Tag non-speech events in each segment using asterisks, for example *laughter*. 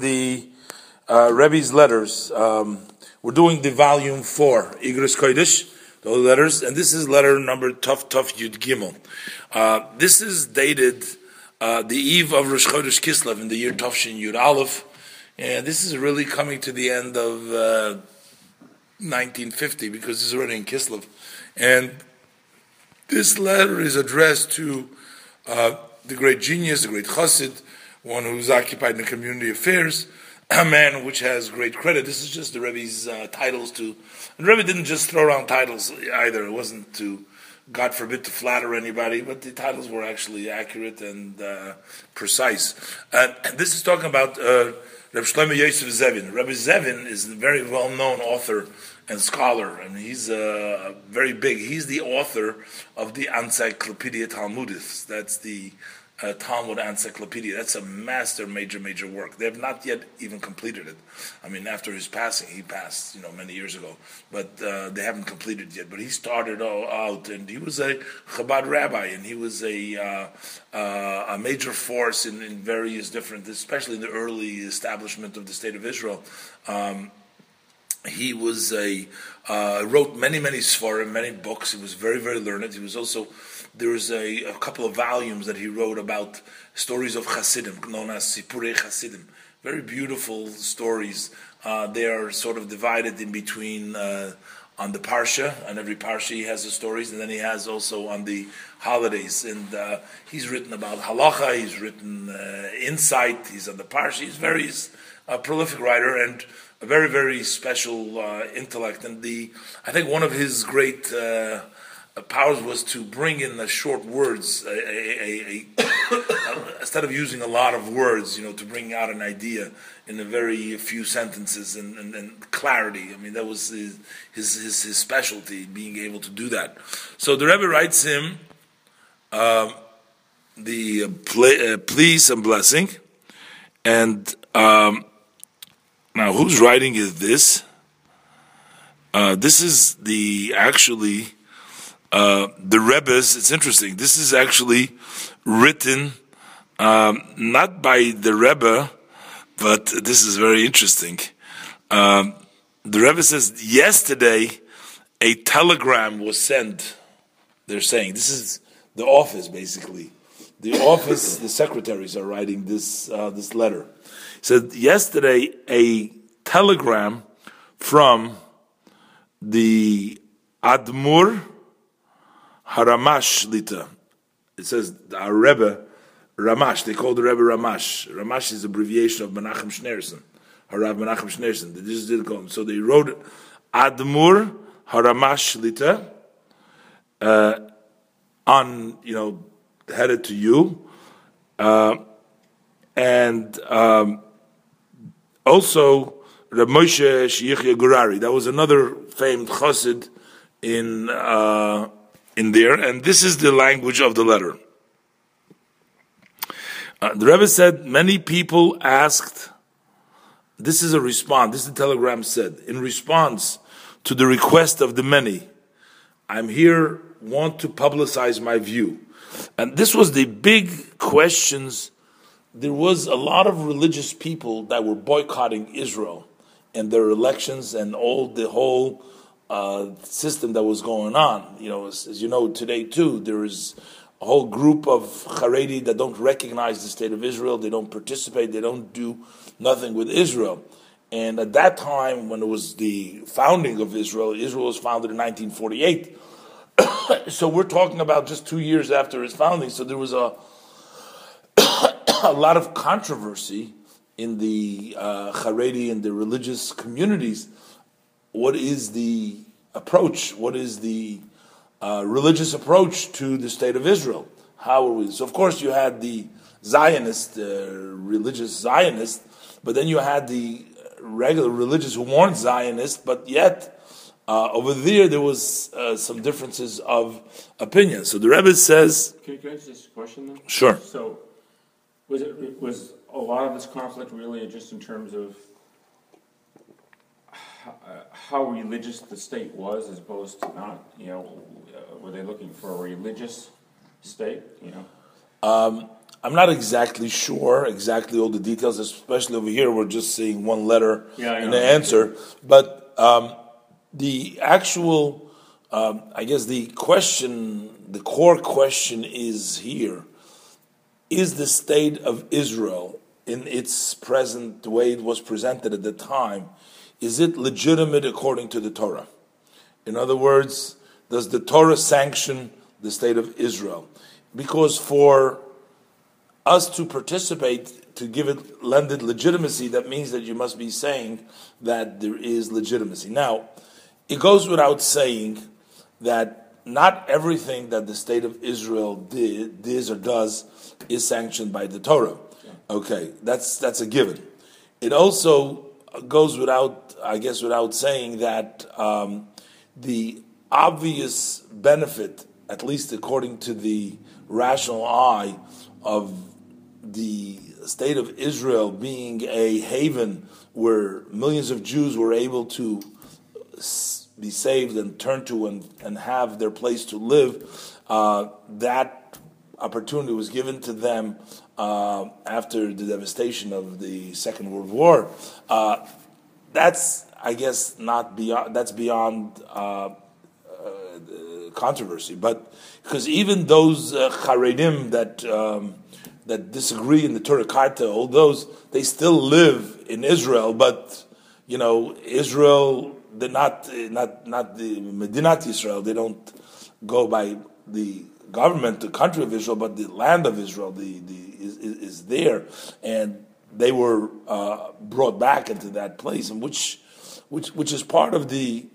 the uh, Rebbe's letters. Um, we're doing the volume four, Igros Kodesh, the letters, and this is letter number Tuf Tuf Yud Gimel. Uh, this is dated uh, the eve of Rosh Chodesh Kislev in the year Tufshin Yud Aleph, and this is really coming to the end of 1950 uh, because this is already in Kislev, and this letter is addressed to uh, the great genius, the great chassid, one who's occupied in community affairs, a man which has great credit. This is just the Rebbe's uh, titles to. And Rebbe didn't just throw around titles either. It wasn't to, God forbid, to flatter anybody, but the titles were actually accurate and uh, precise. and this is talking about uh, Reb Shlomo Yosef Zevin. Rebbe Zevin is a very well-known author and scholar, and he's uh, very big. He's the author of the Encyclopedia Talmudis. That's the uh, Talmud Encyclopedia. That's a master, major, major work. They have not yet even completed it. I mean, after his passing, he passed, you know, many years ago, but uh, they haven't completed it yet. But he started all out, and he was a Chabad rabbi, and he was a uh, uh, a major force in, in, various different, especially in the early establishment of the state of Israel. Um, he was a uh, wrote many, many svarim, many books. He was very, very learned. He was also there's a, a, couple of volumes that he wrote about stories of Hasidim, known as Sipurei Hasidim. Very beautiful stories. Uh, they are sort of divided in between uh, on the Parsha, and every Parsha he has the stories, and then he has also on the holidays. And uh, he's written about halacha, he's written uh, insight, he's on the Parsha. He's very a prolific writer and a very, very special uh, intellect. And the I think one of his great uh, powers was to bring in the short words, a, a, a, *coughs* instead of using a lot of words, you know, to bring out an idea in a very few sentences and, and, and clarity. I mean, that was his, his, his, his, specialty, being able to do that. So the Rebbe writes him uh, the uh, play, uh, please and blessing. And um, now, whose writing is this? Uh, this is the actually uh, the Rebbe's, it's interesting. This is actually written um, not by the Rebbe, but this is very interesting. Um, the Rebbe says yesterday a telegram was sent. They're saying this is the office, basically. The office, the secretaries are writing this uh, this letter. Said yesterday a telegram from the Admur Haramash Lita. It says our Rebbe Ramash. They call the Rebbe Ramash. Ramash is abbreviation of Menachem Schneerson. Harav Menachem Schneerson. They just didn't call him. So they wrote. Admur Haramash Lita. Uh, on you know headed to you, uh, and um, also Reb Moshe Shiyichya Gurari. That was another famed chassid in. Uh, in there, and this is the language of the letter. Uh, the Rebbe said many people asked. This is a response. This is the telegram said in response to the request of the many. I'm here, want to publicize my view, and this was the big questions. There was a lot of religious people that were boycotting Israel and their elections and all the whole uh, system that was going on. You know, as, as, you know today too, there is a whole group of Haredi that don't recognize the state of Israel. They don't participate. They don't do nothing with Israel. And at that time, when it was the founding of Israel, Israel was founded in 1948. *coughs* so we're talking about just two years after its founding. So there was a a lot of controversy in the uh, Haredi and the religious communities what is the approach? What is the uh, religious approach to the state of Israel? How are we? So, of course, you had the Zionist, uh, religious Zionist, but then you had the regular religious who weren't Zionist, but yet uh, over there there was uh, some differences of opinion. So the Rebbe says. Can, can I ask this question then? Sure. So, was it was a lot of this conflict really just in terms of how religious the state was as opposed to not? You know, uh, were they looking for a religious state? You know. Um, I'm not exactly sure exactly all the details, especially over here. We're just seeing one letter Yeah, and the answer, but um, the actual, um, I guess the question, the core question is here: Is the state of Israel in its present way it was presented at the time, is it legitimate according to the Torah? In other words, does the Torah sanction the state of Israel? Because for us to participate, to give it, lend it legitimacy, that means that you must be saying that there is legitimacy. Now, it goes without saying that not everything that the state of Israel did, does or does, is sanctioned by the Torah. Okay, that's that's a given. It also goes without, I guess, without saying that um, the obvious benefit, at least according to the rational eye, of the state of Israel being a haven where millions of Jews were able to s- be saved and turn to and, and have their place to live, uh, that opportunity was given to them uh, after the devastation of the Second World War. Uh, that's, I guess, not beyond. That's beyond uh, controversy. But because even those uh, Haredim that um, that disagree in the Torah Karta, all those they still live in Israel, but you know Israel, they're not not not the Medinat Israel. They don't go by the government, the country of Israel, but the land of Israel, the, the is, is, is there, and they were uh, brought back into that place, and which which which is part of the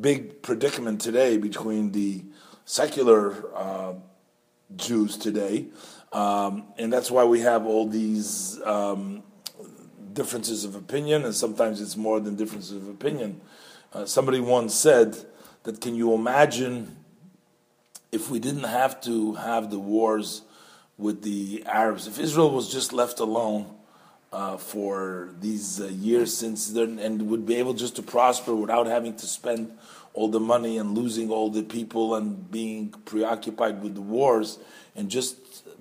big predicament today between the secular uh, Jews today, um, and that's why we have all these um, differences of opinion, and sometimes it's more than differences of opinion. Uh, somebody once said that, "Can you imagine if we didn't have to have the wars with the Arabs? If Israel was just left alone?" Uh, for these uh, years since then, and would be able just to prosper without having to spend all the money and losing all the people and being preoccupied with the wars and just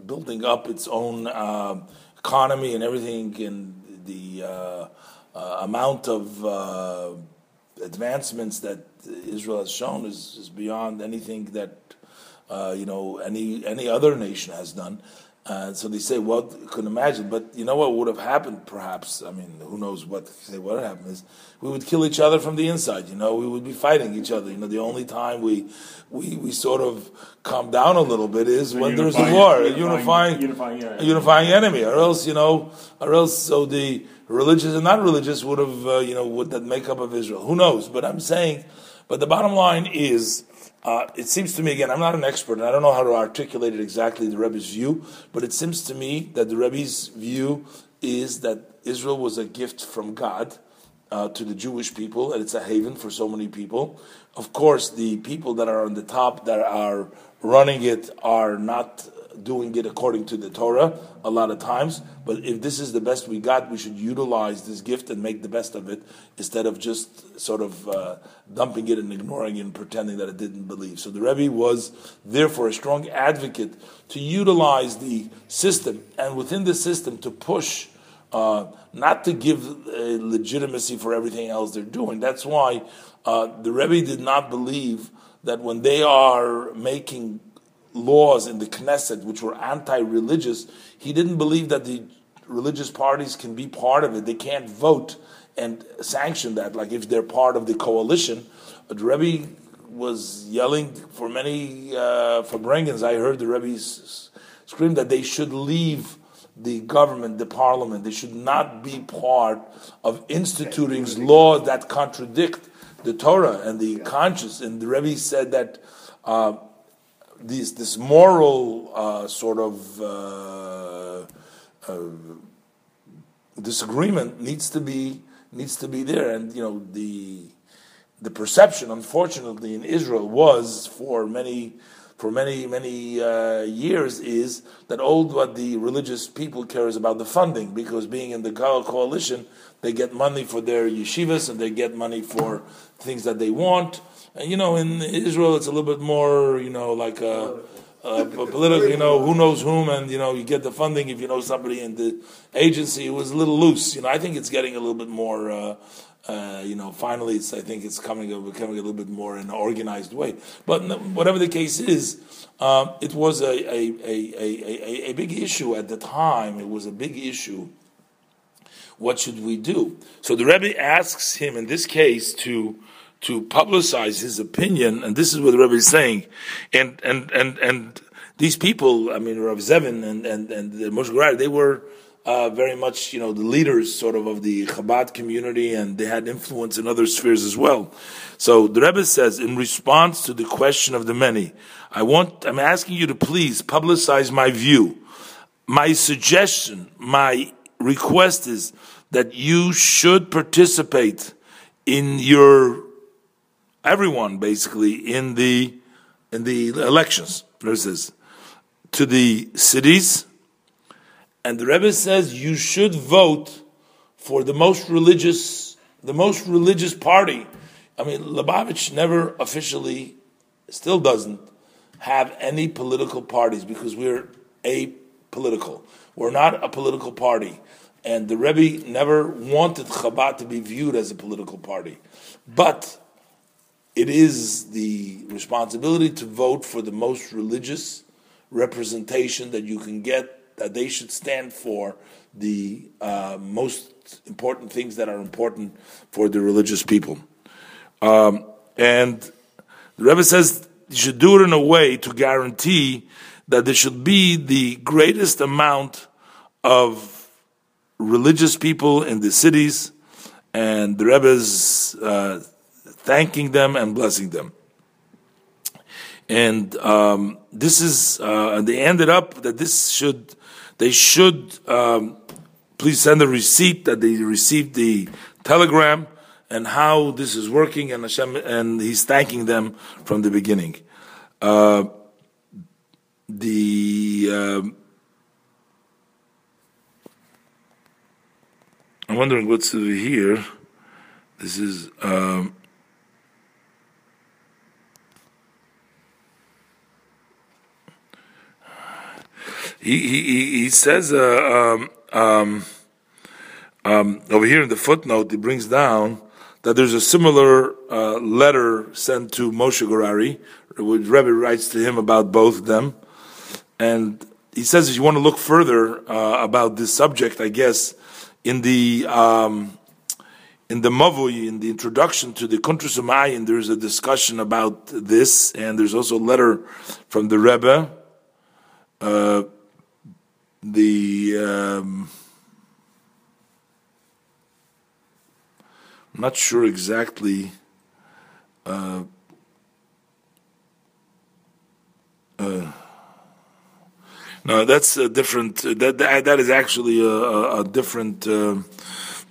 building up its own uh, economy and everything and the uh, uh, amount of advancements that Israel has shown is, is beyond anything that uh, you know any any other nation has done. Uh, so they say, well, couldn't imagine. But you know what would have happened, perhaps? I mean, who knows what say what would happen is we would kill each other from the inside. You know, we would be fighting each other. You know, the only time we we, we sort of calm down a little bit is when there's a war, a unifying- unifying, unifying, yeah. a unifying enemy, or else you know, or else so the religious and not religious would have uh, you know would that makeup of Israel. Who knows? But I'm saying, but the bottom line is. Uh, it seems to me again. I'm not an expert, and I don't know how to articulate it exactly. The Rebbe's view, but it seems to me that the Rebbe's view is that Israel was a gift from God uh, to the Jewish people, and it's a haven for so many people. Of course, the people that are on the top that are running it are not doing it according to the Torah a lot of times. But if this is the best we got, we should utilize this gift and make the best of it instead of just sort of uh, dumping it and ignoring it and pretending that it didn't believe. So the Rebbe was therefore a strong advocate to utilize the system and within the system to push. Uh, not to give uh, legitimacy for everything else they're doing. That's why uh, the Rebbe did not believe that when they are making laws in the Knesset which were anti-religious, he didn't believe that the religious parties can be part of it. They can't vote and sanction that. Like if they're part of the coalition, the Rebbe was yelling for many uh, farbrengens. I heard the Rebbe s- scream that they should leave the government, the parliament. They should not be part of instituting laws that contradict the Torah and the conscience. And the Rebbe said that. Uh, this this moral uh, sort of uh, uh, disagreement needs to be needs to be there, and you know the the perception, unfortunately, in Israel was for many for many many uh, years is that all what the religious people care is about the funding because being in the co- coalition they get money for their yeshivas and they get money for things that they want you know in Israel it's a little bit more you know like a uh, political, you know, who knows whom, and you know, you get the funding if you know somebody in the agency. It was a little loose. You know, I think it's getting a little bit more. Uh, uh, you know, finally, it's, I think it's coming becoming a little bit more in an organized way. But whatever the case is, um, it was a, a, a, a, a big issue at the time. It was a big issue. What should we do? So the Rebbe asks him in this case to to publicize his opinion, and this is what the Rebbe is saying, and and and and these people, I mean, Rav Zevin and and and Moshe Gurari, they were uh, very much, you know, the leaders sort of of the Chabad community, and they had influence in other spheres as well. So the Rebbe says, in response to the question of the many, I want, I'm asking you to please publicize my view. My suggestion, my request is that you should participate in your everyone basically in the in the elections. Verses to the cities, and the Rebbe says you should vote for the most religious, the most religious party. I mean, Lubavitch never officially, still doesn't have any political parties because we're apolitical. We're not a political party. And the Rebbe never wanted Chabad to be viewed as a political party. But it is the responsibility to vote for the most religious representation that you can get, that they should stand for the uh, most important things that are important for the religious people. Um, and the Rebbe says you should do it in a way to guarantee that there should be the greatest amount of religious people in the cities, and the Rebbe's uh, thanking them and blessing them. And um, this is, uh, they ended up that this should, they should um, please send a receipt that they received the telegram and how this is working, and Hashem, and he's thanking them from the beginning. Uh, the um, I'm wondering what's over here. This is. Um, he, he, he says uh, um, um, um, over here in the footnote, he brings down that there's a similar uh, letter sent to Moshe Gurari, which Rebbe writes to him about both of them. And he says, if you want to look further uh, about this subject, I guess, in the um, in the Mavui, in the introduction to the Kuntrus Umayin, there's a discussion about this, and there's also a letter from the Rebbe. Uh, the um, I'm not sure exactly. Uh, uh, no, that's a different. That that, that is actually a, a, a different. Uh,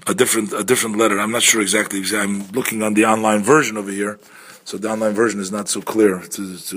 a different a different letter. I'm not sure exactly. I'm looking on the online version over here, so the online version is not so clear to, to